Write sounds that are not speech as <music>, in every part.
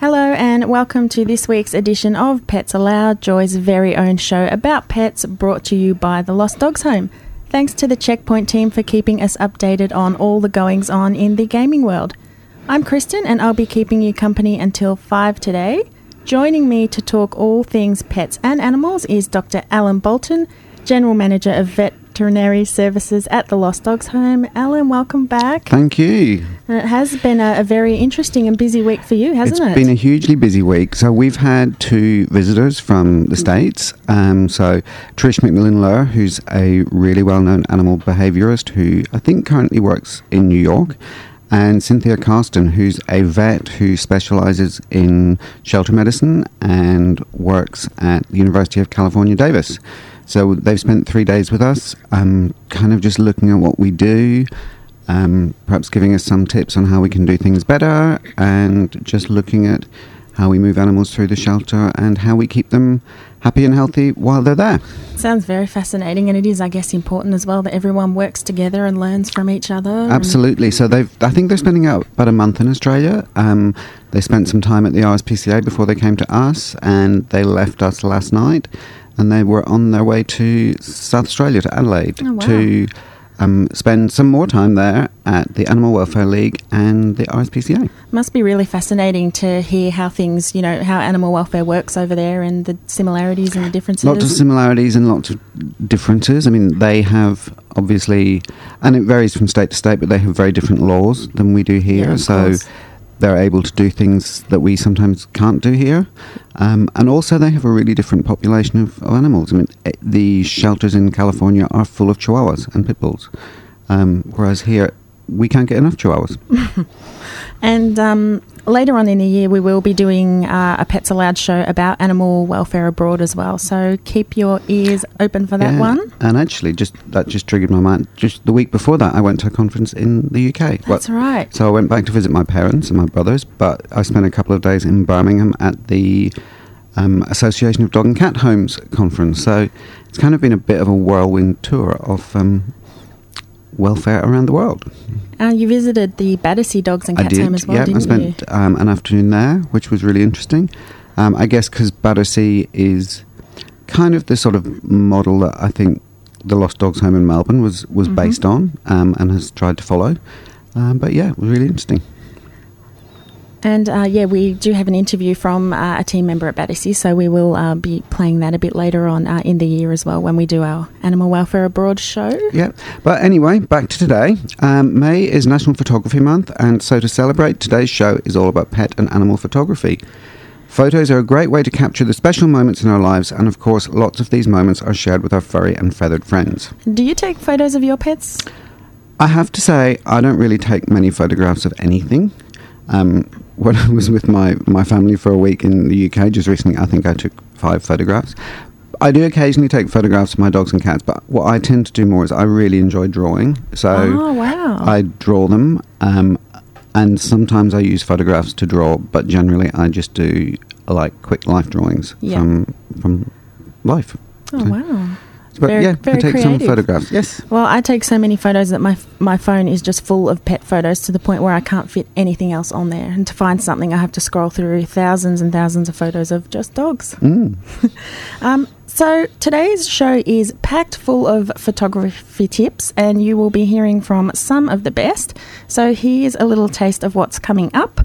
Hello, and welcome to this week's edition of Pets-A-Loud, Joy's very own show about pets brought to you by the Lost Dogs Home. Thanks to the Checkpoint team for keeping us updated on all the goings on in the gaming world. I'm Kristen, and I'll be keeping you company until 5 today. Joining me to talk all things pets and animals is Dr. Alan Bolton, General Manager of Veterinary Services at the Lost Dogs Home. Alan, welcome back. Thank you. It has been a, a very interesting and busy week for you, hasn't It's it? It's been a hugely busy week. So we've had two visitors from the States. Um, so Trish McMillan Loehr, who's a really well-known animal behaviourist who I think currently works in New York, and Cynthia Karsten, who's a vet who specialises in shelter medicine and works at the University of California, Davis. So they've spent three days with us, um, kind of just looking at what we do, um, perhaps giving us some tips on how we can do things better, and just looking at how we move animals through the shelter and how we keep them happy and healthy while they're there. Sounds very fascinating, and it is, I guess, important as well that everyone works together and learns from each other. Absolutely. So they've, I think they're spending out about a month in Australia. Um, they spent some time at the RSPCA before they came to us, and they left us last night, and they were on their way to South Australia to Adelaide Oh, wow. to um, spend some more time there at the Animal Welfare League and the RSPCA. Must be really fascinating to hear how things, you know, how animal welfare works over there and the similarities and the differences. Lots of similarities and lots of differences. I mean, they have obviously, and it varies from state to state, but they have very different laws than we do here. Yeah, so course. They're able to do things that we sometimes can't do here. Um, and also, they have a really different population of, of animals. I mean, eh, the shelters in California are full of chihuahuas and pit bulls, um, whereas here we can't get enough chihuahuas. <laughs> And um, later on in the year, we will be doing uh, a Pets-A-Loud show about animal welfare abroad as well. So keep your ears open for that Yeah. one. And actually, just that just triggered my mind. Just the week before that, I went to a conference in the UK. That's right. So I went back to visit my parents and my brothers, but I spent a couple of days in Birmingham at the um, Association of Dog and Cat Homes conference. So it's kind of been a bit of a whirlwind tour of um, welfare around the world. Uh, you visited the Battersea Dogs and Cats did, Home as well, yeah. I spent um, an afternoon there, which was really interesting. Um, I guess because Battersea is kind of the sort of model that I think the Lost Dogs Home in Melbourne was was Mhm. based on um, and has tried to follow. Um, but yeah, it was really interesting. And uh, yeah, we do have an interview from uh, a team member at Battersea, so we will uh, be playing that a bit later on uh, in the year as well when we do our Animal Welfare Abroad show. Yeah, but anyway, back to today. Um, May is National Photography Month, and so to celebrate, today's show is all about pet and animal photography. Photos are a great way to capture the special moments in our lives, and of course, lots of these moments are shared with our furry and feathered friends. Do you take photos of your pets? I have to say, I don't really take many photographs of anything. Um, when I was with my, my family for a week in the UK just recently, I think I took five photographs. I do occasionally take photographs of my dogs and cats, but what I tend to do more is I really enjoy drawing. So oh wow! I draw them, um, and sometimes I use photographs to draw, but generally I just do like quick life drawings Yeah. from from life. oh wow! But Very- yeah, very I take some creative. photographs. Yes. Well, I take so many photos that my my phone is just full of pet photos to the point where I can't fit anything else on there. And to find something, I have to scroll through thousands and thousands of photos of just dogs. Mm. <laughs> Um, so today's show is packed full of photography tips, and you will be hearing from some of the best. So here's a little taste of what's coming up.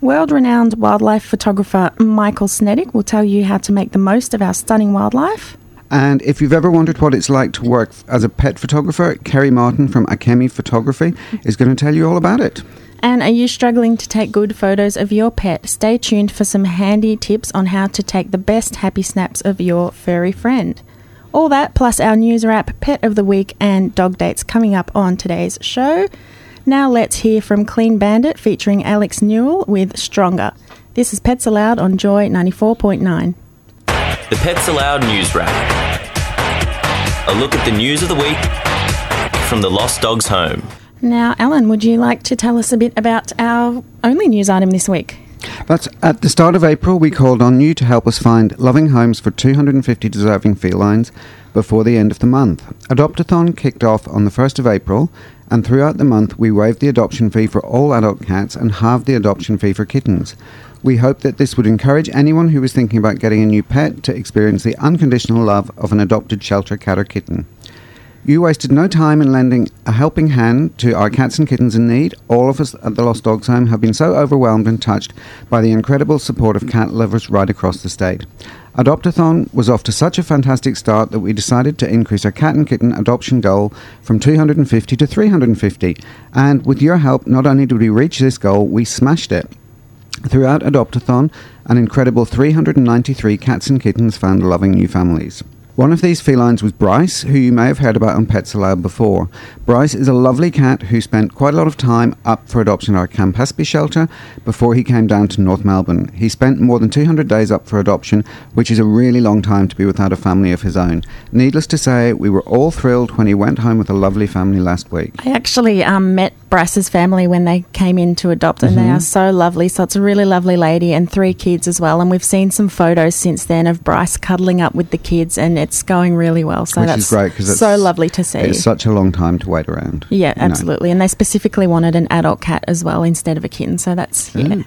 World renowned wildlife photographer Michael Snedic will tell you how to make the most of our stunning wildlife. And if you've ever wondered what it's like to work as a pet photographer, Kerry Martin from Akemi Photography is going to tell you all about it. And are you struggling to take good photos of your pet? Stay tuned for some handy tips on how to take the best happy snaps of your furry friend. All that plus our news wrap, pet of the week, and dog dates coming up on today's show. Now let's hear from Clean Bandit featuring Alex Newell with Stronger. This is Pets-A-Loud on Joy 94.9. The Pets-A-Loud News Wrap. A look at the news of the week from the Lost Dogs Home. Now, Alan, would you like to tell us a bit about our only news item this week? But at the start of April, we called on you to help us find loving homes for 250 deserving felines before the end of the month. Adoptathon kicked off on the 1st of April, and throughout the month, we waived the adoption fee for all adult cats and halved the adoption fee for kittens. We hope that this would encourage anyone who is thinking about getting a new pet to experience the unconditional love of an adopted shelter cat or kitten. You wasted no time in lending a helping hand to our cats and kittens in need. All of us at the Lost Dogs Home have been so overwhelmed and touched by the incredible support of cat lovers right across the state. Adoptathon was off to such a fantastic start that we decided to increase our cat and kitten adoption goal from 250 to 350. And with your help, not only did we reach this goal, we smashed it. Throughout Adoptathon, an incredible 393 cats and kittens found loving new families. One of these felines was Bryce, who you may have heard about on Pets before. Bryce is a lovely cat who spent quite a lot of time up for adoption at our Campaspe shelter before he came down to North Melbourne. He spent more than 200 days up for adoption, which is a really long time to be without a family of his own. Needless to say, we were all thrilled when he went home with a lovely family last week. I actually um, met Bryce's family when they came in to adopt, and they Mm-hmm. are so lovely. So it's a really lovely lady and three kids as well. And we've seen some photos since then of Bryce cuddling up with the kids, and it's going really well. So Which that's great because it's so lovely to see. It's such a long time to wait around. yeah, you know. absolutely. And they specifically wanted an adult cat as well instead of a kitten. So that's yeah.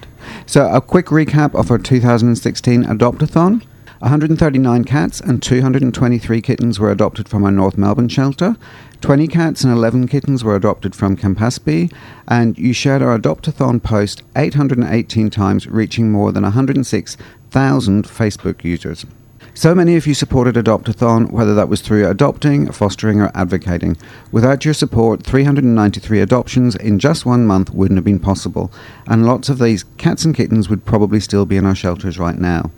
So, a quick recap of our 2016 Adoptathon. 139 cats and 223 kittens were adopted from our North Melbourne shelter. 20 cats and 11 kittens were adopted from Campaspe. And you shared our Adoptathon post 818 times, reaching more than 106,000 Facebook users. So many of you supported Adoptathon, whether that was through adopting, fostering, or advocating. Without your support, 393 adoptions in just one month wouldn't have been possible, and lots of these cats and kittens would probably still be in our shelters right now.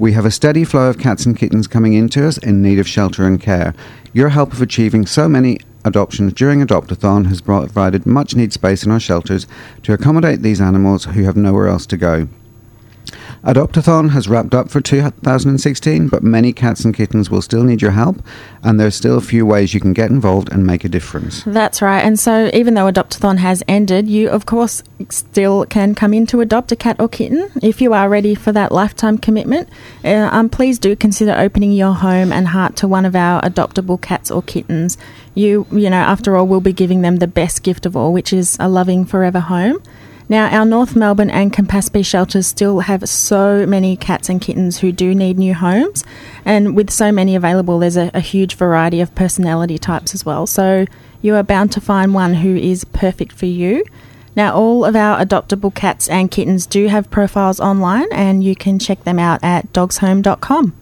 We have a steady flow of cats and kittens coming into us in need of shelter and care. Your help of achieving so many adoptions during Adoptathon has provided much needed space in our shelters to accommodate these animals who have nowhere else to go. Adoptathon has wrapped up for 2016, but many cats and kittens will still need your help, and there's still a few ways you can get involved and make a difference. That's right. And so, even though Adoptathon has ended, you, of course, still can come in to adopt a cat or kitten if you are ready for that lifetime commitment. Uh, um, please do consider opening your home and heart to one of our adoptable cats or kittens. You, you know, after all, we'll be giving them the best gift of all, which is a loving forever home. Now, our North Melbourne and Campaspe shelters still have so many cats and kittens who do need new homes, and with so many available, there's a, a huge variety of personality types as well. So, you are bound to find one who is perfect for you. Now, all of our adoptable cats and kittens do have profiles online, and you can check them out at dogshome.com.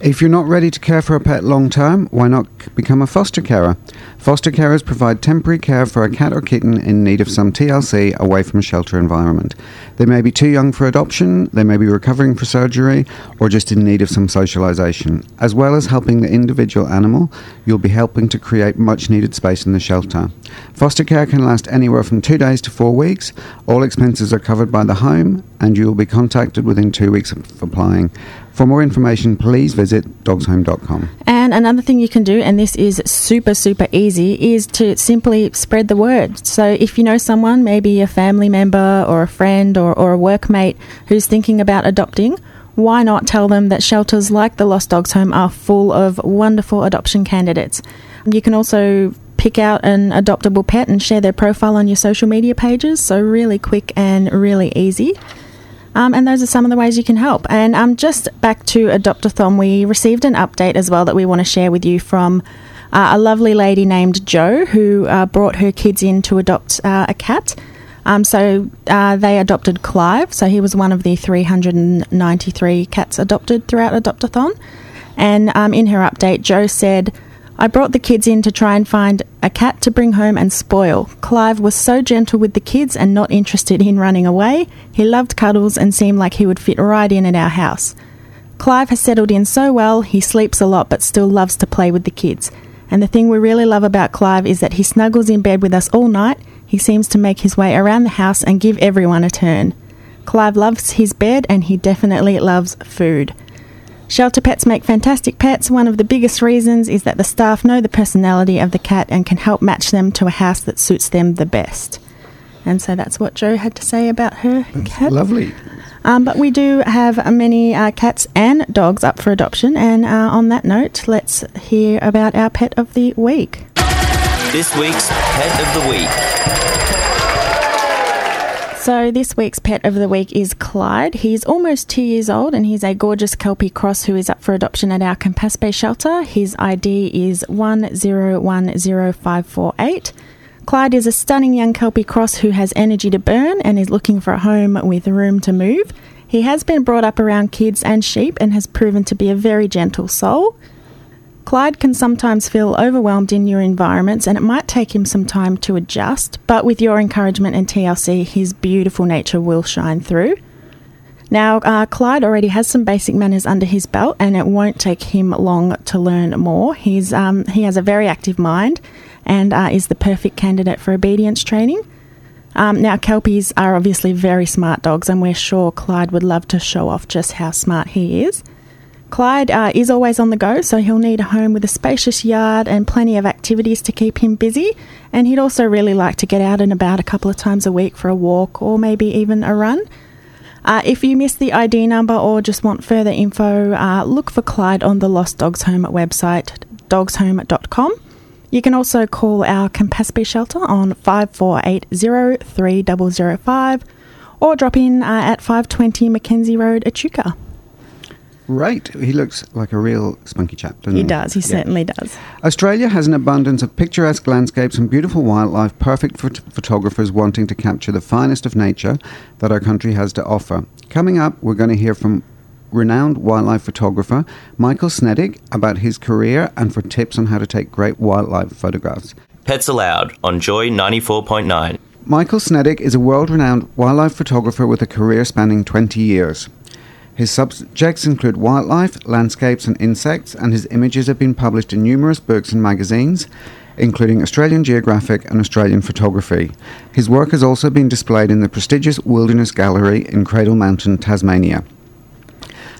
If you're not ready to care for a pet long term, why not become a foster carer? Foster carers provide temporary care for a cat or kitten in need of some TLC away from a shelter environment. They may be too young for adoption, they may be recovering for surgery, or just in need of some socialization. As well as helping the individual animal, you'll be helping to create much needed space in the shelter. Foster care can last anywhere from two days to four weeks. All expenses are covered by the home, and you will be contacted within two weeks of applying. For more information, please visit dogshome.com. And another thing you can do, and this is super, super easy, is to simply spread the word. So if you know someone, maybe a family member or a friend or, or a workmate who's thinking about adopting, why not tell them that shelters like the Lost Dogs Home are full of wonderful adoption candidates? You can also pick out an adoptable pet and share their profile on your social media pages. So, really quick and really easy. Um, and those are some of the ways you can help. And um, just back to Adopt-a-Thon, we received an update as well that we want to share with you from uh, a lovely lady named Jo who uh, brought her kids in to adopt uh, a cat. Um, so uh, they adopted Clive. So he was one of the 393 cats adopted throughout Adopt-a-Thon. And um, in her update, Jo said, I brought the kids in to try and find a cat to bring home and spoil. Clive was so gentle with the kids and not interested in running away. He loved cuddles and seemed like he would fit right in at our house. Clive has settled in so well, he sleeps a lot but still loves to play with the kids. And the thing we really love about Clive is that he snuggles in bed with us all night. He seems to make his way around the house and give everyone a turn. Clive loves his bed and he definitely loves food. Shelter pets make fantastic pets. One of the biggest reasons is that the staff know the personality of the cat and can help match them to a house that suits them the best. And so that's what Jo had to say about her cat. Lovely. Um, but we do have many uh, cats and dogs up for adoption. And uh, on that note, let's hear about our pet of the week. This week's Pet of the Week. So, this week's pet of the week is Clyde. He's almost two years old and he's a gorgeous Kelpie cross who is up for adoption at our Campaspe shelter. His ID is 1010548. Clyde is a stunning young Kelpie cross who has energy to burn and is looking for a home with room to move. He has been brought up around kids and sheep and has proven to be a very gentle soul. Clyde can sometimes feel overwhelmed in new environments and it might take him some time to adjust, but with your encouragement and TLC, his beautiful nature will shine through. Now, uh, Clyde already has some basic manners under his belt, and it won't take him long to learn more. He's um, he has a very active mind, and uh, is the perfect candidate for obedience training. Um, now, Kelpies are obviously very smart dogs, and we're sure Clyde would love to show off just how smart he is. Clyde uh, is always on the go, so he'll need a home with a spacious yard and plenty of activities to keep him busy. And he'd also really like to get out and about a couple of times a week for a walk or maybe even a run. Uh, if you miss the ID number or just want further info, uh, look for Clyde on the Lost Dogs Home website, dogshome.com. You can also call our Campaspe shelter on 5480 3005 or drop in uh, at 520 Mackenzie Road, Echuca. Right. He looks like a real spunky chap, doesn't he? He does, he Yeah. certainly does. Australia has an abundance of picturesque landscapes and beautiful wildlife, perfect for t- photographers wanting to capture the finest of nature that our country has to offer. Coming up, we're going to hear from renowned wildlife photographer Michael Snedic about his career and for tips on how to take great wildlife photographs. Pets-A-Loud on Joy 94.9. Michael Snedic is a world renowned wildlife photographer with a career spanning 20 years. His subjects include wildlife, landscapes, and insects, and his images have been published in numerous books and magazines, including Australian Geographic and Australian Photography. His work has also been displayed in the prestigious Wilderness Gallery in Cradle Mountain, Tasmania.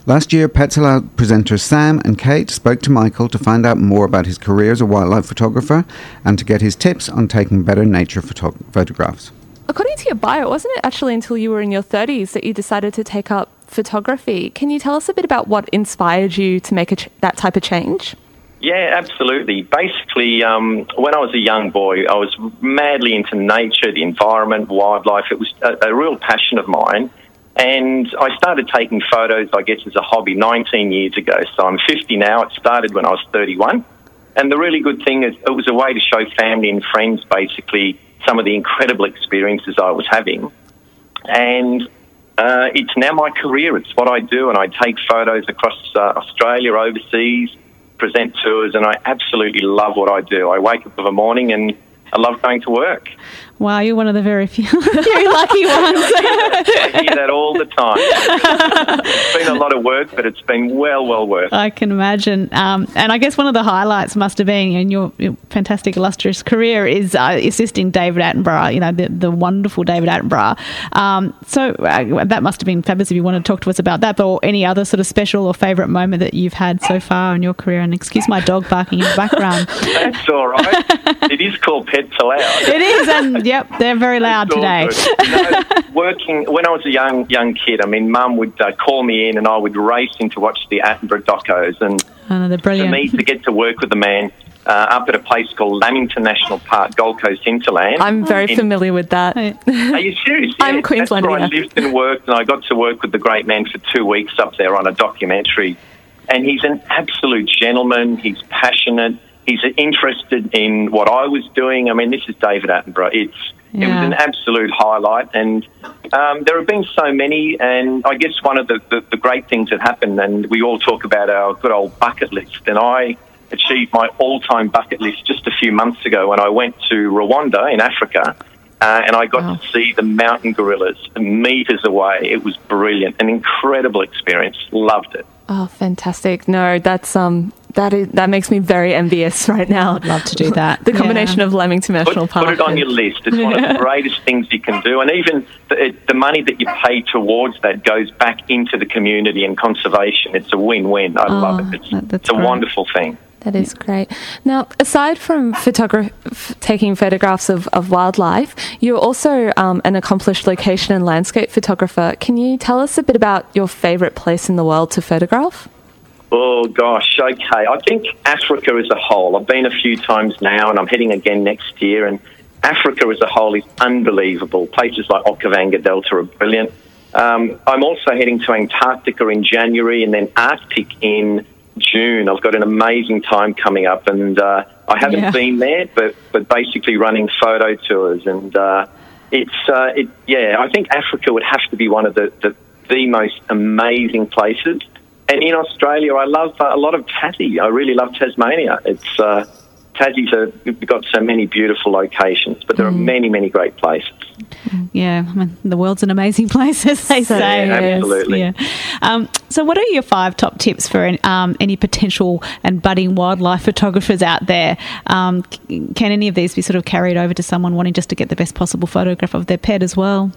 Last year, Pets-A-Loud presenters Sam and Kate spoke to Michael to find out more about his career as a wildlife photographer and to get his tips on taking better nature photo- photographs. According to your bio, wasn't it actually until you were in your 30s that you decided to take up photography? Can you tell us a bit about what inspired you to make ch- that type of change? Yeah, absolutely. Basically, um, when I was a young boy, I was madly into nature, the environment, wildlife. It was a, a real passion of mine. And I started taking photos, I guess, as a hobby 19 years ago. So I'm 50 now. It started when I was 31. And the really good thing is it was a way to show family and friends basically some of the incredible experiences I was having. And uh, it's now my career. It's what I do, and I take photos across uh, Australia, overseas, present tours, and I absolutely love what I do. I wake up in the morning and I love going to work. Wow, you're one of the very few, <laughs> very lucky ones. <laughs> I hear that all the time. it's been a lot of work, but it's been well, well worth. it. I can imagine. Um, and I guess one of the highlights must have been in your, your fantastic, illustrious career is uh, assisting David Attenborough, you know, the, the wonderful David Attenborough. Um, so uh, that must have been fabulous if you want to talk to us about that, but or any other sort of special or favourite moment that you've had so far in your career. And excuse my dog barking in the background. That's all right. <laughs> it is called Pets-A-Loud. it is, and yep, they're very loud today. <laughs> You know, working when I was a young young kid, I mean, Mum would uh, call me in, and I would race in to watch the Attenborough docos. And I know, they're for me to get to work with the man uh, up at a place called Lamington National Park, Gold Coast hinterland. I'm very in- familiar with that. <laughs> Are you serious? <laughs> I'm Yeah, Queenslander, That's where I yeah. lived and worked, and I got to work with the great man for two weeks up there on a documentary. And he's an absolute gentleman. He's passionate. He's interested in what I was doing. I mean, this is David Attenborough. It's it was an absolute highlight, and um, there have been so many. And I guess one of the, the, the great things that happened, and we all talk about our good old bucket list, and I achieved my all-time bucket list just a few months ago when I went to Rwanda in Africa. Uh, and I got Wow. to see the mountain gorillas meters away. It was brilliant, an incredible experience. Loved it. Oh, fantastic! No, that's um, That is that makes me very envious <laughs> right now. I'd love to do that. the combination of Lamington Put, National Park. put it on and- your list. It's one of the <laughs> greatest things you can do, and even the, it, the money that you pay towards that goes back into the community and conservation. It's a win-win. I love it. It's, that- it's a wonderful thing. That is great. Now, aside from photogra- f- taking photographs of, of wildlife, you're also um, an accomplished location and landscape photographer. Can you tell us a bit about your favourite place in the world to photograph? Oh gosh, okay. I think Africa as a whole. I've been a few times now, and I'm heading again next year. And Africa as a whole is unbelievable. Places like Okavango Delta are brilliant. Um, I'm also heading to Antarctica in January, and then Arctic in June. I've got an amazing time coming up, and uh, I haven't Yeah. been there, but but basically running photo tours, and uh, it's uh, it. Yeah, I think Africa would have to be one of the the, the most amazing places. And in Australia, I love uh, a lot of Tassie. I really love Tasmania. It's uh, Tassie's a, we've got so many beautiful locations, but there are many, many great places. Yeah, I mean, the world's an amazing <laughs> place, as they say. Yeah, absolutely. Yeah. Um, so, what are your five top tips for um, any potential and budding wildlife photographers out there? Um, can any of these be sort of carried over to someone wanting just to get the best possible photograph of their pet as well?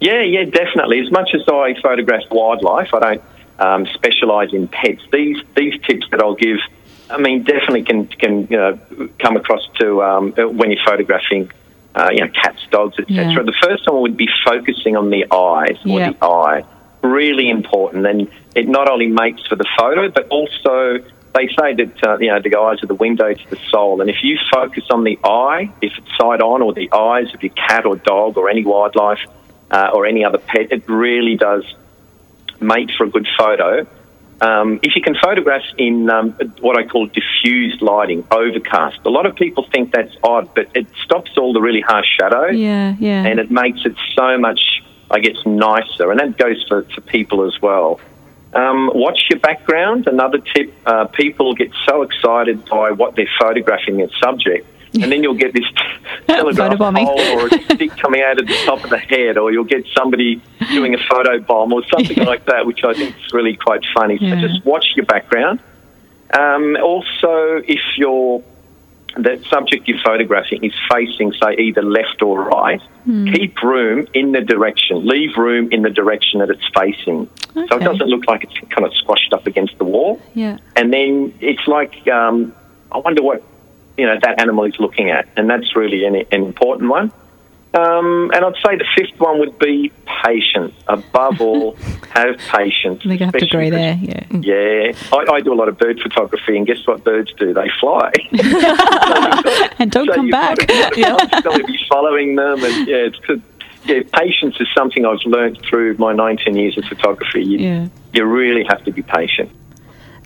Yeah, yeah, definitely. As much as I photograph wildlife, I don't um, specialise in pets. These these tips that I'll give, I mean, definitely can can you know come across to um, when you're photographing, uh, you know, cats, dogs, etc. Yeah. The first one would be focusing on the eyes or Yeah. the eye. Really important, and it not only makes for the photo, but also they say that uh, you know the eyes are the window to the soul, and if you focus on the eye, if it's side on, or the eyes of your cat or dog or any wildlife uh, or any other pet, it really does make for a good photo. Um, if you can photograph in um, what I call diffused lighting, overcast, a lot of people think that's odd, but it stops all the really harsh shadow Yeah, yeah. and it makes it so much, I guess, nicer. And that goes for, for people as well. Um, watch your background. Another tip: uh, people get so excited by what they're photographing their subject, and then you'll get this <laughs> telegraph pole or a stick coming out of the top of the head, or you'll get somebody doing a photo bomb or something <laughs> like that, which I think is really quite funny. Yeah. So just watch your background. Um, also, if you're the subject you're photographing is facing, say, either left or right, keep room in the direction, leave room in the direction that it's facing. So it doesn't look like it's kind of squashed up against the wall. yeah. And then it's like, um, I wonder what, you know, that animal is looking at. And that's really an, an important one. Um, and I'd say the fifth one would be patience. Above all, <laughs> have patience. I think I have to agree there. Yeah. Yeah, I, I do a lot of bird photography, and guess what birds do? They fly. <laughs> <laughs> And don't come you've back. Got constantly be following them, and yeah, it's good. Yeah, patience is something I've learned through my 19 years of photography. You, Yeah. you really have to be patient.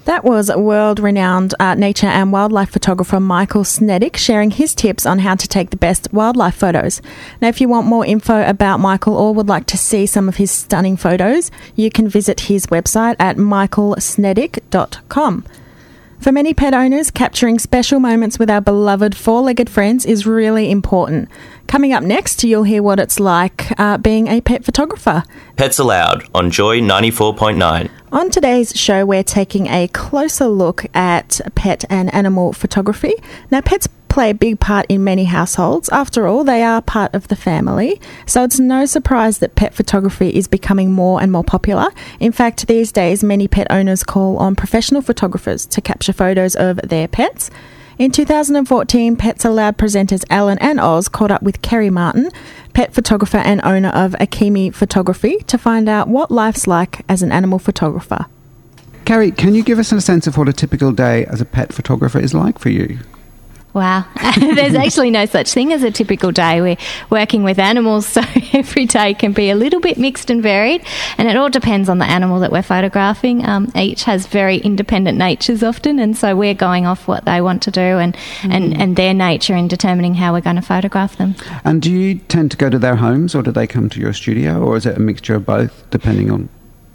That was world renowned uh, nature and wildlife photographer Michael Snedic sharing his tips on how to take the best wildlife photos. Now, if you want more info about Michael or would like to see some of his stunning photos, you can visit his website at michaelsnedic.com. For many pet owners, capturing special moments with our beloved four legged friends is really important. Coming up next, you'll hear what it's like uh, being a pet photographer. Pets-A-Loud on Joy 94.9. On today's show, we're taking a closer look at pet and animal photography. Now, pets play a big part in many households. After all, they are part of the family. So it's no surprise that pet photography is becoming more and more popular. In fact, these days, many pet owners call on professional photographers to capture photos of their pets. In 2014, Pets-A-Loud presenters Alan and Oz caught up with Kerry Martin, pet photographer and owner of Akemi Photography, to find out what life's like as an animal photographer. Kerry, can you give us a sense of what a typical day as a pet photographer is like for you? Wow. <laughs> There's <laughs> actually no such thing as a typical day. We're working with animals, <laughs> so every day can be a little bit mixed and varied, and it all depends on the animal that we're photographing. Um, each has very independent natures often, and so we're going off what they want to do and, and, and their nature in determining how we're going to photograph them. And do you tend to go to their homes or do they come to your studio or is it a mixture of both depending on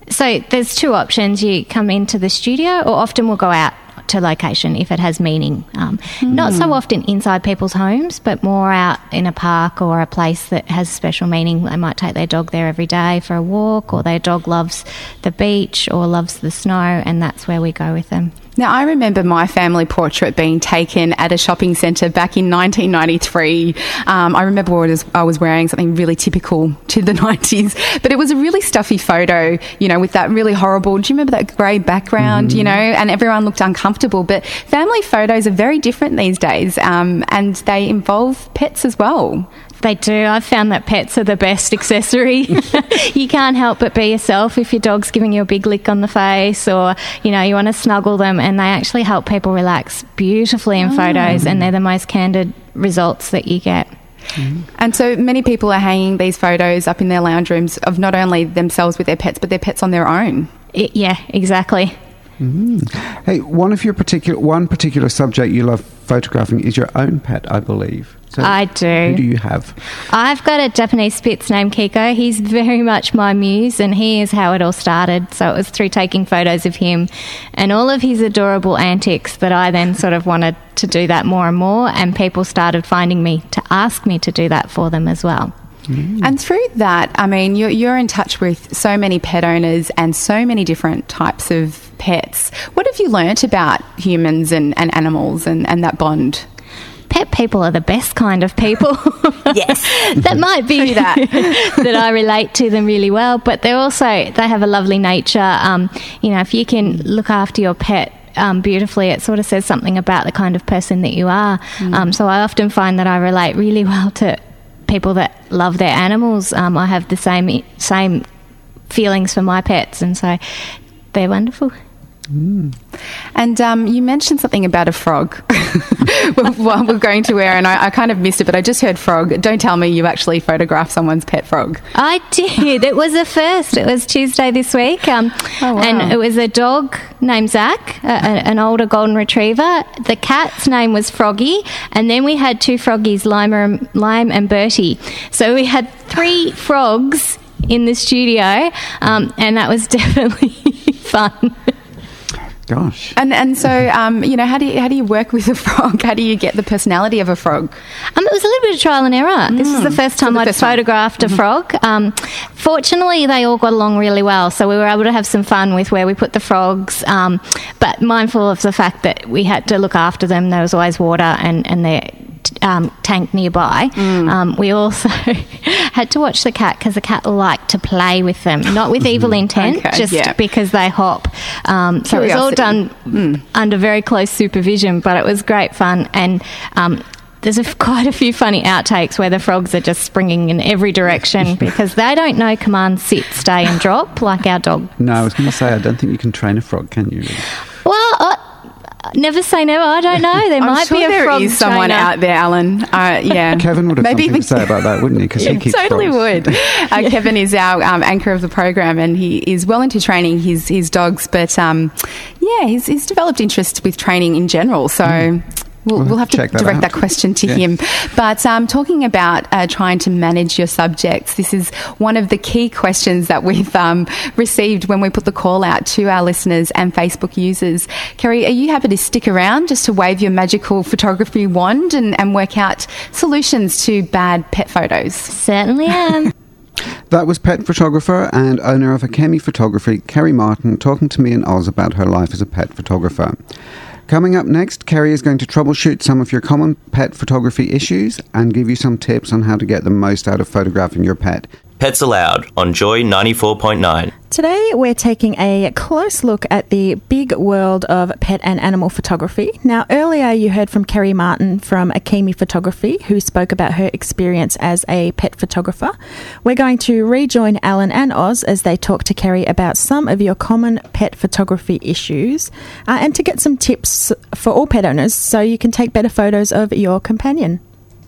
So there's two options. You come into the studio, or often we'll go out to location if it has meaning. Um, Not so often inside people's homes, but more out in a park or a place that has special meaning. They might take their dog there every day for a walk, or their dog loves the beach or loves the snow, and that's where we go with them. Now, I remember my family portrait being taken at a shopping centre back in 1993. Um, I remember I was, I was wearing something really typical to the <laughs> 90s, but it was a really stuffy photo, you know, with that really horrible, do you remember that grey background, Mm-hmm. you know, and everyone looked uncomfortable. But family photos are very different these days, um, and they involve pets as well. They do. I've found that pets are the best accessory. <laughs> you can't help but be yourself if your dog's giving you a big lick on the face or, you know, you want to snuggle them and they actually help people relax beautifully in ah. photos and they're the mm-hmm. most candid results that you get. Mm-hmm. And so many people are hanging these photos up in their lounge rooms of not only themselves with their pets, but their pets on their own. It, yeah, exactly. Mm-hmm. Hey, one of your particular one particular subject you love photographing is your own pet, I believe. So I do. Who do you have? I've got a Japanese Spitz named Kiko. He's very much my muse, and he is how it all started. So it was through taking photos of him and all of his adorable antics that I then sort of wanted to do that more and more, and people started finding me to ask me to do that for them as well. Mm. And through that, I mean, you're, you're in touch with so many pet owners and so many different types of pets. What have you learnt about humans and, and animals and, and that bond? Pet people are the best kind of people. <laughs> Yes. that might be that. <laughs> that I relate to them really well, but they're also they have a lovely nature. Um, you know, if you can look after your pet um, beautifully, it sort of says something about the kind of person that you are. Um, so I often find that I relate really well to people that love their animals. Um, I have the same same feelings for my pets, and so they're wonderful. And um, you mentioned something about a frog <laughs> while we're going to air, and I, I kind of missed it, but I just heard frog. Don't tell me you actually photographed someone's pet frog. I did. It was a first. It was Tuesday this week. Um, Oh, wow. And it was a dog named Zach, a, a- an older golden retriever. The cat's name was Froggy. And then we had two froggies, Lima, Lime and Bertie. So we had three <gasps> frogs in the studio, um, and that was <laughs> definitely fun. Gosh. And and so um, you know, how do you how do you work with a frog? How do you get the personality of a frog? Um, it was a little bit of trial and error. This is the first time I'd first time. photographed a frog. Um, fortunately, they all got along really well, so we were able to have some fun with where we put the frogs. Um, but mindful of the fact that we had to look after them, there was always water and and their um, tank nearby. Um, we also <laughs> had to watch the cat because the cat liked to play with them, not with evil intent, Okay, just yeah. because they hop. Um, so it was all Curiosity. done under very close supervision, but it was great fun. And um, there's a, <laughs> quite a few funny outtakes where the frogs are just springing in every direction <laughs> because they don't know command sit, stay, and drop like our dog. No, I was going to say I don't think you can train a frog, can you? Well, never say never. I don't know. There I'm might sure be a there frog is someone trainer. out there, Alan. Uh, yeah, <laughs> Kevin would have Maybe something even- to say about that, wouldn't he? Because he Yeah, <laughs> keeps totally frogs. would. Uh, <laughs> Kevin is our um, anchor of the program, and he is well into training his his dogs. But um, yeah, he's, he's developed interest with training in general. So. We'll, We'll we'll have to that direct out. that question to Yeah. him. But um, talking about uh, trying to manage your subjects, this is one of the key questions that we've um, received when we put the call out to our listeners and Facebook users. Kerry, are you happy to stick around just to wave your magical photography wand and, and work out solutions to bad pet photos? Certainly am. <laughs> That was pet photographer and owner of Akemi Photography, Kerry Martin, talking to me and Oz about her life as a pet photographer. Coming up next, Kerry is going to troubleshoot some of your common pet photography issues and give you some tips on how to get the most out of photographing your pet. Pets-A-Loud on Joy 94.9. Today, we're taking a close look at the big world of pet and animal photography. Now, earlier you heard from Kerry Martin from Akemi Photography, who spoke about her experience as a pet photographer. We're going to rejoin Alan and Oz as they talk to Kerry about some of your common pet photography issues uh, and to get some tips for all pet owners so you can take better photos of your companion.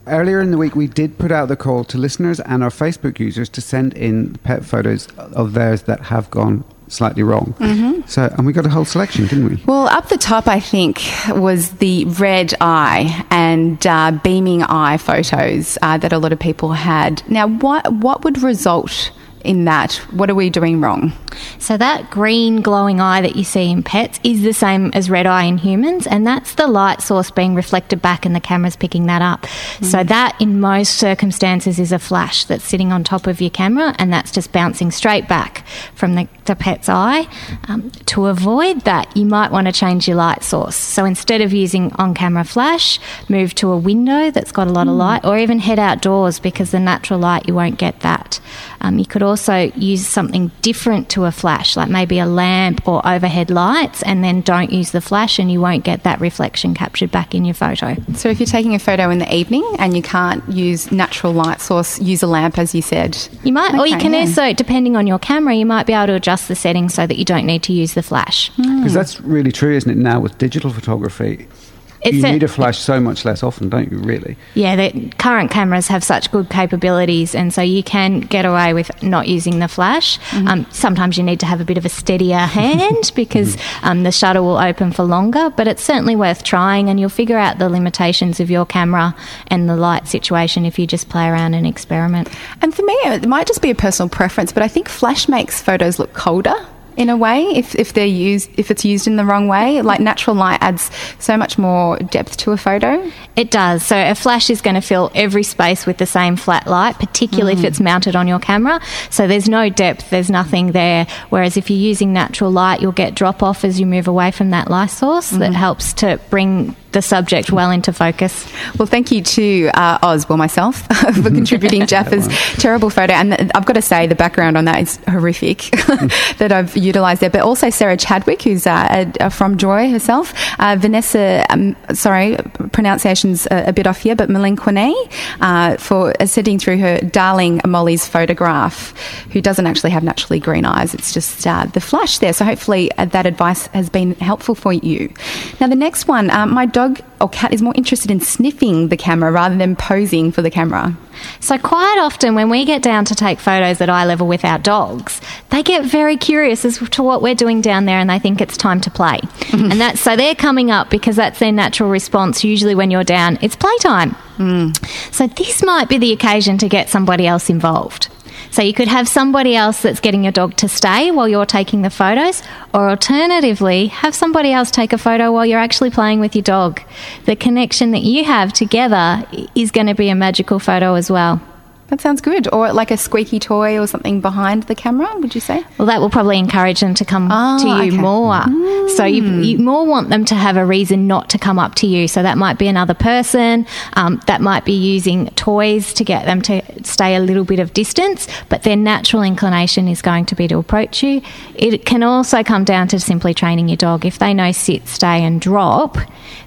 Earlier in the week, we did put out the call to listeners and our Facebook users to send in pet photos of theirs that have gone slightly wrong. Mm-hmm. So, and we got a whole selection, didn't we? Well, up the top, I think, was the red eye and uh, beaming eye photos uh, that a lot of people had. Now, what what would result in that? What are we doing wrong? So that green glowing eye that you see in pets is the same as red eye in humans, and that's the light source being reflected back, and the camera's picking that up. So that, in most circumstances, is a flash that's sitting on top of your camera, and that's just bouncing straight back from the, the pet's eye. Um, to avoid that, you might want to change your light source. So instead of using on-camera flash, move to a window that's got a lot of light, or even head outdoors because the natural light you won't get that. Um, you could also use something different to a flash, like maybe a lamp or overhead lights, and then don't use the flash, and you won't get that reflection captured back in your photo. So if you're taking a photo in the evening and you can't use natural light source, use a lamp, as you said. You might, or you can yeah. also, depending on your camera, you might be able to adjust the settings so that you don't need to use the flash. Because that's really true, isn't it? Now with digital photography, It's you a- need a flash so much less often, don't you? Really? Yeah, the current cameras have such good capabilities, and so you can get away with not using the flash. Um, sometimes you need to have a bit of a steadier hand <laughs> because um, the shutter will open for longer, but it's certainly worth trying, and you'll figure out the limitations of your camera and the light situation if you just play around and experiment. And for me, it might just be a personal preference, but I think flash makes photos look colder in a way if, if they're used if it's used in the wrong way like natural light adds so much more depth to a photo It does. So a flash is going to fill every space with the same flat light, particularly if mm. it's mounted on your camera. So there's no depth, there's nothing there. Whereas if you're using natural light, you'll get drop off as you move away from that light source mm-hmm. that helps to bring the subject well into focus. well thank you to uh, oz well myself <laughs> for contributing <laughs> jaffa's terrible photo. And th- i've got to say the background on that is horrific <laughs> that i've utilised there. But also sarah chadwick who's uh, uh, from joy herself. Uh, vanessa um, sorry pronunciation's a, a bit off here but Malinquine, uh for uh, sending through her darling molly's photograph who doesn't actually have naturally green eyes. It's just uh, the flash there. So hopefully uh, that advice has been helpful for you. Now the next one my dog or cat is more interested in sniffing the camera rather than posing for the camera So quite often when we get down to take photos at eye level with our dogs, they get very curious as to what we're doing down there and they think it's time to play. <laughs> and that's so they're coming up because that's their natural response usually when you're down, it's playtime. Mm. So this might be the occasion to get somebody else involved. So you could have somebody else that's getting your dog to stay while you're taking the photos, or alternatively, have somebody else take a photo while you're actually playing with your dog. The connection that you have together is going to be a magical photo as well. That sounds good or like a squeaky toy or something behind the camera would you say Well, that will probably encourage them to come Oh, to you okay. more. So you, you more want them to have a reason not to come up to you. So that might be another person. Um, that might be using toys to get them to stay a little bit of distance. But their natural inclination is going to be to approach you. It can also come down to simply training your dog. If they know sit, stay, and drop,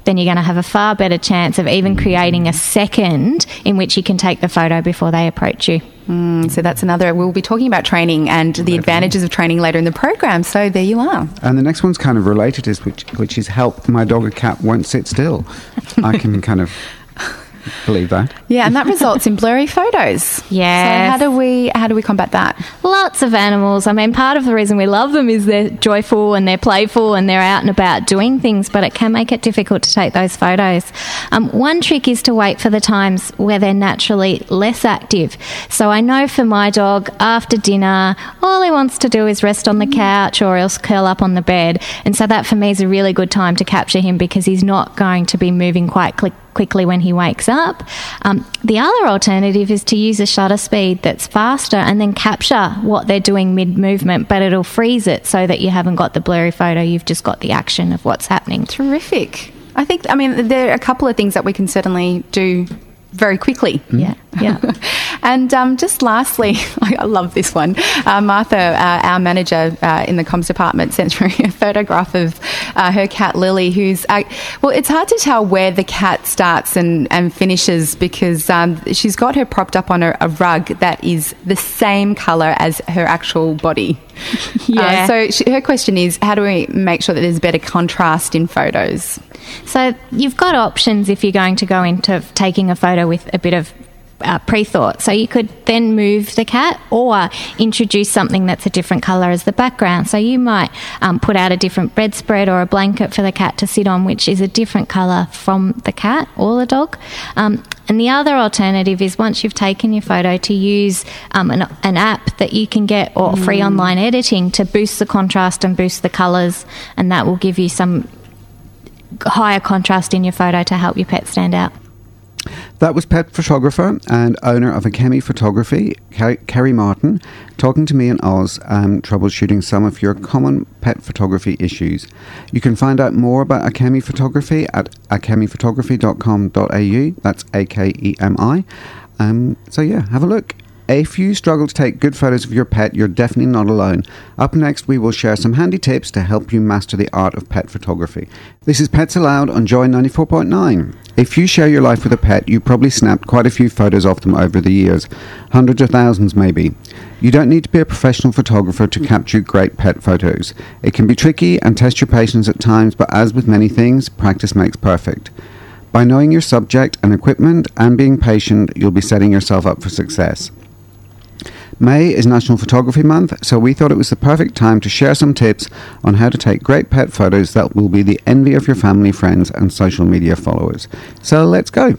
then you're going to have a far better chance of even creating a second in which you can take the photo before they approach you. Mm, so that's another we'll be talking about training and the advantages of training later in the program so there you are And the next one's kind of related, is which which is help my dog or cat won't sit still. I can kind of believe that. yeah and that results in blurry photos Yeah. <laughs> so how do we how do we combat that Lots of animals. I mean, part of the reason we love them is they're joyful and they're playful and they're out and about doing things, but it can make it difficult to take those photos. Um, one trick is to wait for the times where they're naturally less active. So I know for my dog, after dinner, all he wants to do is rest on the couch or else curl up on the bed. And so that for me is a really good time to capture him because he's not going to be moving quite quick quickly when he wakes up. Um, the other alternative is to use a shutter speed that's faster and then capture what they're doing mid movement, but it'll freeze it so that you haven't got the blurry photo, you've just got the action of what's happening. terrific i think i mean there are a couple of things that we can certainly do very quickly Yeah, yeah. <laughs> and um, just lastly, <laughs> I love this one. Uh, Martha, uh, our manager uh, in the comms department, sent through <laughs> a photograph of uh, her cat Lily, who's uh, well, it's hard to tell where the cat starts and, and finishes because um, she's got her propped up on a, a rug that is the same colour as her actual body. <laughs> Yeah. Uh, so she, her question is, how do we make sure that there's better contrast in photos? So you've got options if you're going to go into taking a photo with a bit of uh, pre-thought. So you could then move the cat or introduce something that's a different colour as the background. So you might um, put out a different bedspread or a blanket for the cat to sit on, which is a different colour from the cat or the dog. Um, and the other alternative is once you've taken your photo to use um, an, an, app that you can get or mm. free online editing to boost the contrast and boost the colours, and that will give you some higher contrast in your photo to help your pet stand out. That was pet photographer and owner of Akemi Photography, Kerry Martin, talking to me in Oz, um, troubleshooting some of your common pet photography issues. You can find out more about Akemi Photography at akemiphotography.com.au. That's A K E M I. Um, so, yeah, have a look. If you struggle to take good photos of your pet, you're definitely not alone. Up next, we will share some handy tips to help you master the art of pet photography. This is Pets-A-Loud on Joy 94.9. If you share your life with a pet, you probably snapped quite a few photos of them over the years, hundreds of thousands maybe. You don't need to be a professional photographer to capture great pet photos. It can be tricky and test your patience at times, but as with many things, practice makes perfect. By knowing your subject and equipment and being patient, you'll be setting yourself up for success. May is National Photography Month, so we thought it was the perfect time to share some tips on how to take great pet photos that will be the envy of your family, friends, and social media followers. So let's go.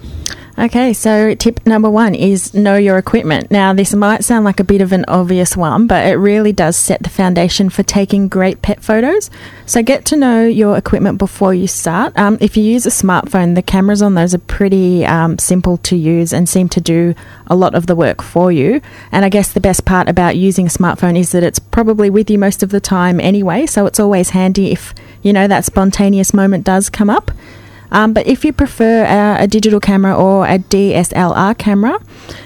Okay, so tip number one is know your equipment. Now, this might sound like a bit of an obvious one, but it really does set the foundation for taking great pet photos. So, get to know your equipment before you start. Um, if you use a smartphone, the cameras on those are pretty um, simple to use and seem to do a lot of the work for you. And I guess the best part about using a smartphone is that it's probably with you most of the time anyway, so it's always handy if you know that spontaneous moment does come up. Um, but if you prefer a, a, digital camera or a DSLR camera,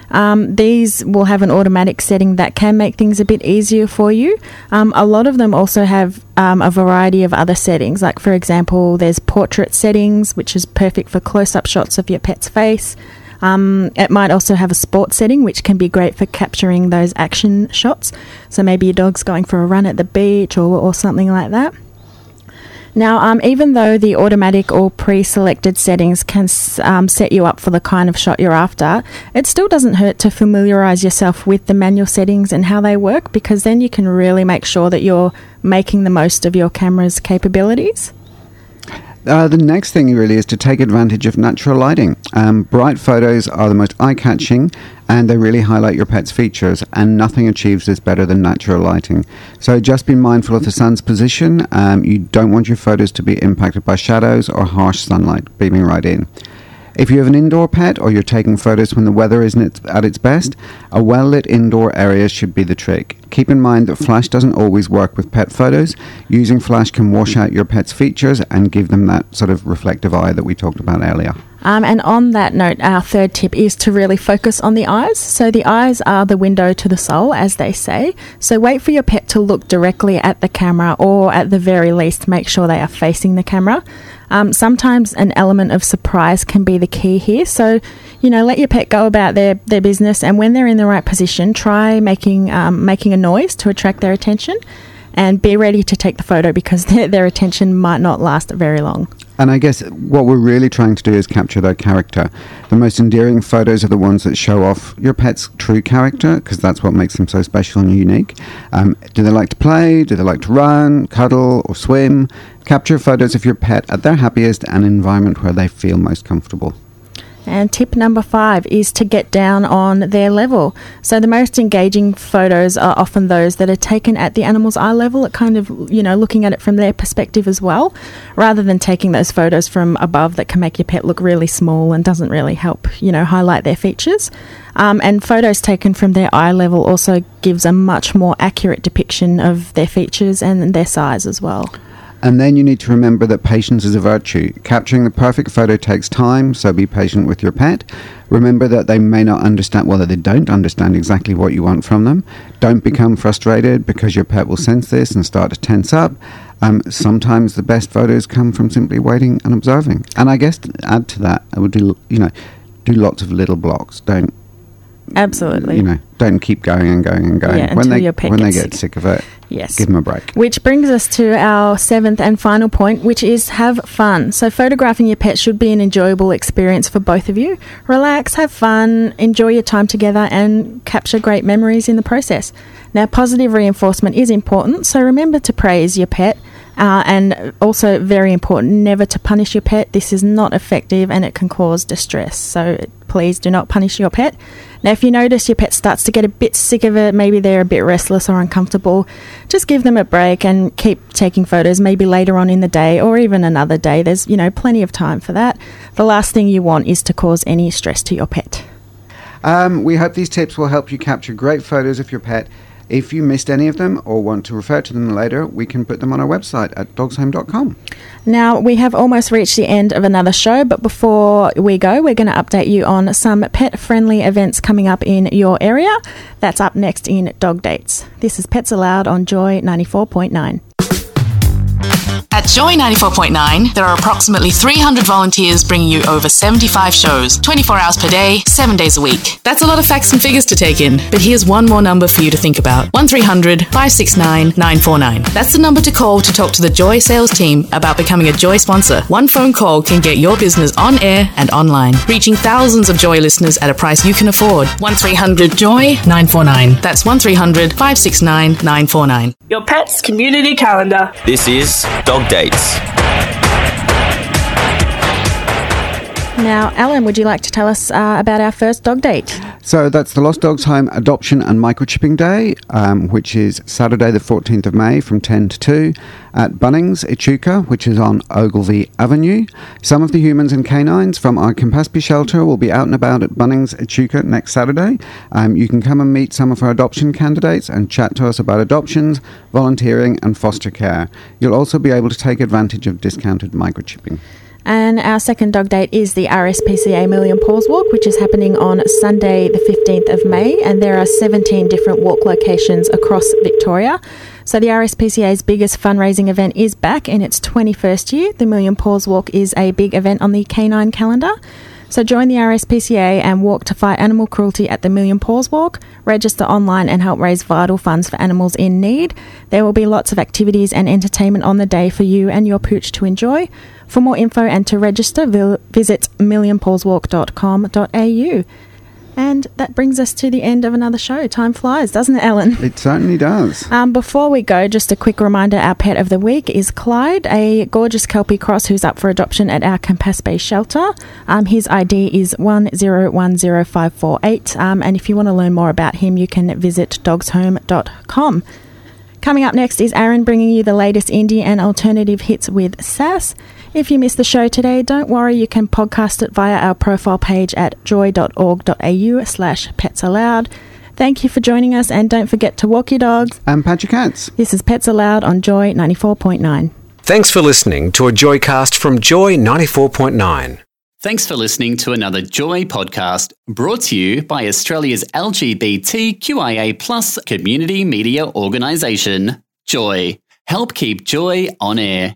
um, these will have an automatic setting that can make things a bit easier for you. Um, a lot of them also have um, a variety of other settings, like, for example, there's portrait settings, which is perfect for close up shots of your pet's face. Um, it might also have a sports setting, which can be great for capturing those action shots. So maybe your dog's going for a run at the beach or, or something like that. Now, um, even though the automatic or pre selected settings can um, set you up for the kind of shot you're after, it still doesn't hurt to familiarize yourself with the manual settings and how they work because then you can really make sure that you're making the most of your camera's capabilities. Uh, the next thing really is to take advantage of natural lighting. Um, bright photos are the most eye catching and they really highlight your pet's features, and nothing achieves this better than natural lighting. So just be mindful of the sun's position. Um, you don't want your photos to be impacted by shadows or harsh sunlight beaming right in. If you have an indoor pet or you're taking photos when the weather isn't at its best, a well lit indoor area should be the trick. Keep in mind that flash doesn't always work with pet photos. Using flash can wash out your pet's features and give them that sort of reflective eye that we talked about earlier. Um, and on that note, our third tip is to really focus on the eyes. So, the eyes are the window to the soul, as they say. So, wait for your pet to look directly at the camera, or at the very least, make sure they are facing the camera. Um, sometimes an element of surprise can be the key here. So, you know, let your pet go about their, their business, and when they're in the right position, try making um, making a noise to attract their attention, and be ready to take the photo because <laughs> their, their attention might not last very long. And I guess what we're really trying to do is capture their character. The most endearing photos are the ones that show off your pet's true character, because that's what makes them so special and unique. Um, do they like to play? Do they like to run, cuddle, or swim? Capture photos of your pet at their happiest and environment where they feel most comfortable. And tip number five is to get down on their level. So the most engaging photos are often those that are taken at the animal's eye level, at kind of, you know, looking at it from their perspective as well, rather than taking those photos from above that can make your pet look really small and doesn't really help, you know, highlight their features. Um, and photos taken from their eye level also gives a much more accurate depiction of their features and their size as well. And then you need to remember that patience is a virtue. Capturing the perfect photo takes time, so be patient with your pet. Remember that they may not understand, well, that they don't understand exactly what you want from them. Don't become frustrated because your pet will sense this and start to tense up. Um, sometimes the best photos come from simply waiting and observing. And I guess to add to that, I would do, you know, do lots of little blocks. Don't Absolutely. You know, don't keep going and going and going. Yeah, when until they your pet when they get sick of it, Yes. give them a break. Which brings us to our seventh and final point, which is have fun. So, photographing your pet should be an enjoyable experience for both of you. Relax, have fun, enjoy your time together, and capture great memories in the process. Now, positive reinforcement is important, so remember to praise your pet. Uh, and also, very important, never to punish your pet. This is not effective and it can cause distress. So, please do not punish your pet. Now, if you notice your pet starts to get a bit sick of it, maybe they're a bit restless or uncomfortable, just give them a break and keep taking photos maybe later on in the day or even another day. There's, you know, plenty of time for that. The last thing you want is to cause any stress to your pet. Um, we hope these tips will help you capture great photos of your pet. If you missed any of them or want to refer to them later, we can put them on our website at dogshome.com. Now, we have almost reached the end of another show, but before we go, we're going to update you on some pet friendly events coming up in your area. That's up next in Dog Dates. This is Pets-A-Loud on Joy 94.9. At Joy 94.9, there are approximately 300 volunteers bringing you over 75 shows, 24 hours per day, 7 days a week. That's a lot of facts and figures to take in, but here's one more number for you to think about 1300 569 949. That's the number to call to talk to the Joy sales team about becoming a Joy sponsor. One phone call can get your business on air and online, reaching thousands of Joy listeners at a price you can afford. 1300 Joy 949. That's 1300 569 949. Your pet's community calendar. This is Dog Dates. Now, Alan, would you like to tell us uh, about our first dog date? So that's the Lost Dogs Home Adoption and Microchipping Day, um, which is Saturday, the 14th of May from 10 to 2 at Bunnings, Echuca, which is on Ogilvy Avenue. Some of the humans and canines from our Campaspe shelter will be out and about at Bunnings, Echuca next Saturday. Um, you can come and meet some of our adoption candidates and chat to us about adoptions, volunteering, and foster care. You'll also be able to take advantage of discounted microchipping. And our second dog date is the RSPCA Million Paws Walk, which is happening on Sunday, the 15th of May. And there are 17 different walk locations across Victoria. So the RSPCA's biggest fundraising event is back in its 21st year. The Million Paws Walk is a big event on the canine calendar. So join the RSPCA and walk to fight animal cruelty at the Million Paws Walk. Register online and help raise vital funds for animals in need. There will be lots of activities and entertainment on the day for you and your pooch to enjoy. For more info and to register, visit millionpawswalk.com.au. And that brings us to the end of another show. Time flies, doesn't it, Ellen? It certainly does. Um, before we go, just a quick reminder our pet of the week is Clyde, a gorgeous Kelpie cross who's up for adoption at our Campaspe shelter. Um, his ID is 1010548. Um, and if you want to learn more about him, you can visit dogshome.com. Coming up next is Aaron bringing you the latest indie and alternative hits with Sass. If you missed the show today, don't worry, you can podcast it via our profile page at joy.org.au slash pets allowed. Thank you for joining us and don't forget to walk your dogs. And pat your cats. This is Pets-A-Loud on Joy 94.9. Thanks for listening to a Joycast from Joy 94.9. Thanks for listening to another Joy podcast brought to you by Australia's LGBTQIA plus community media organisation, Joy. Help keep Joy on air.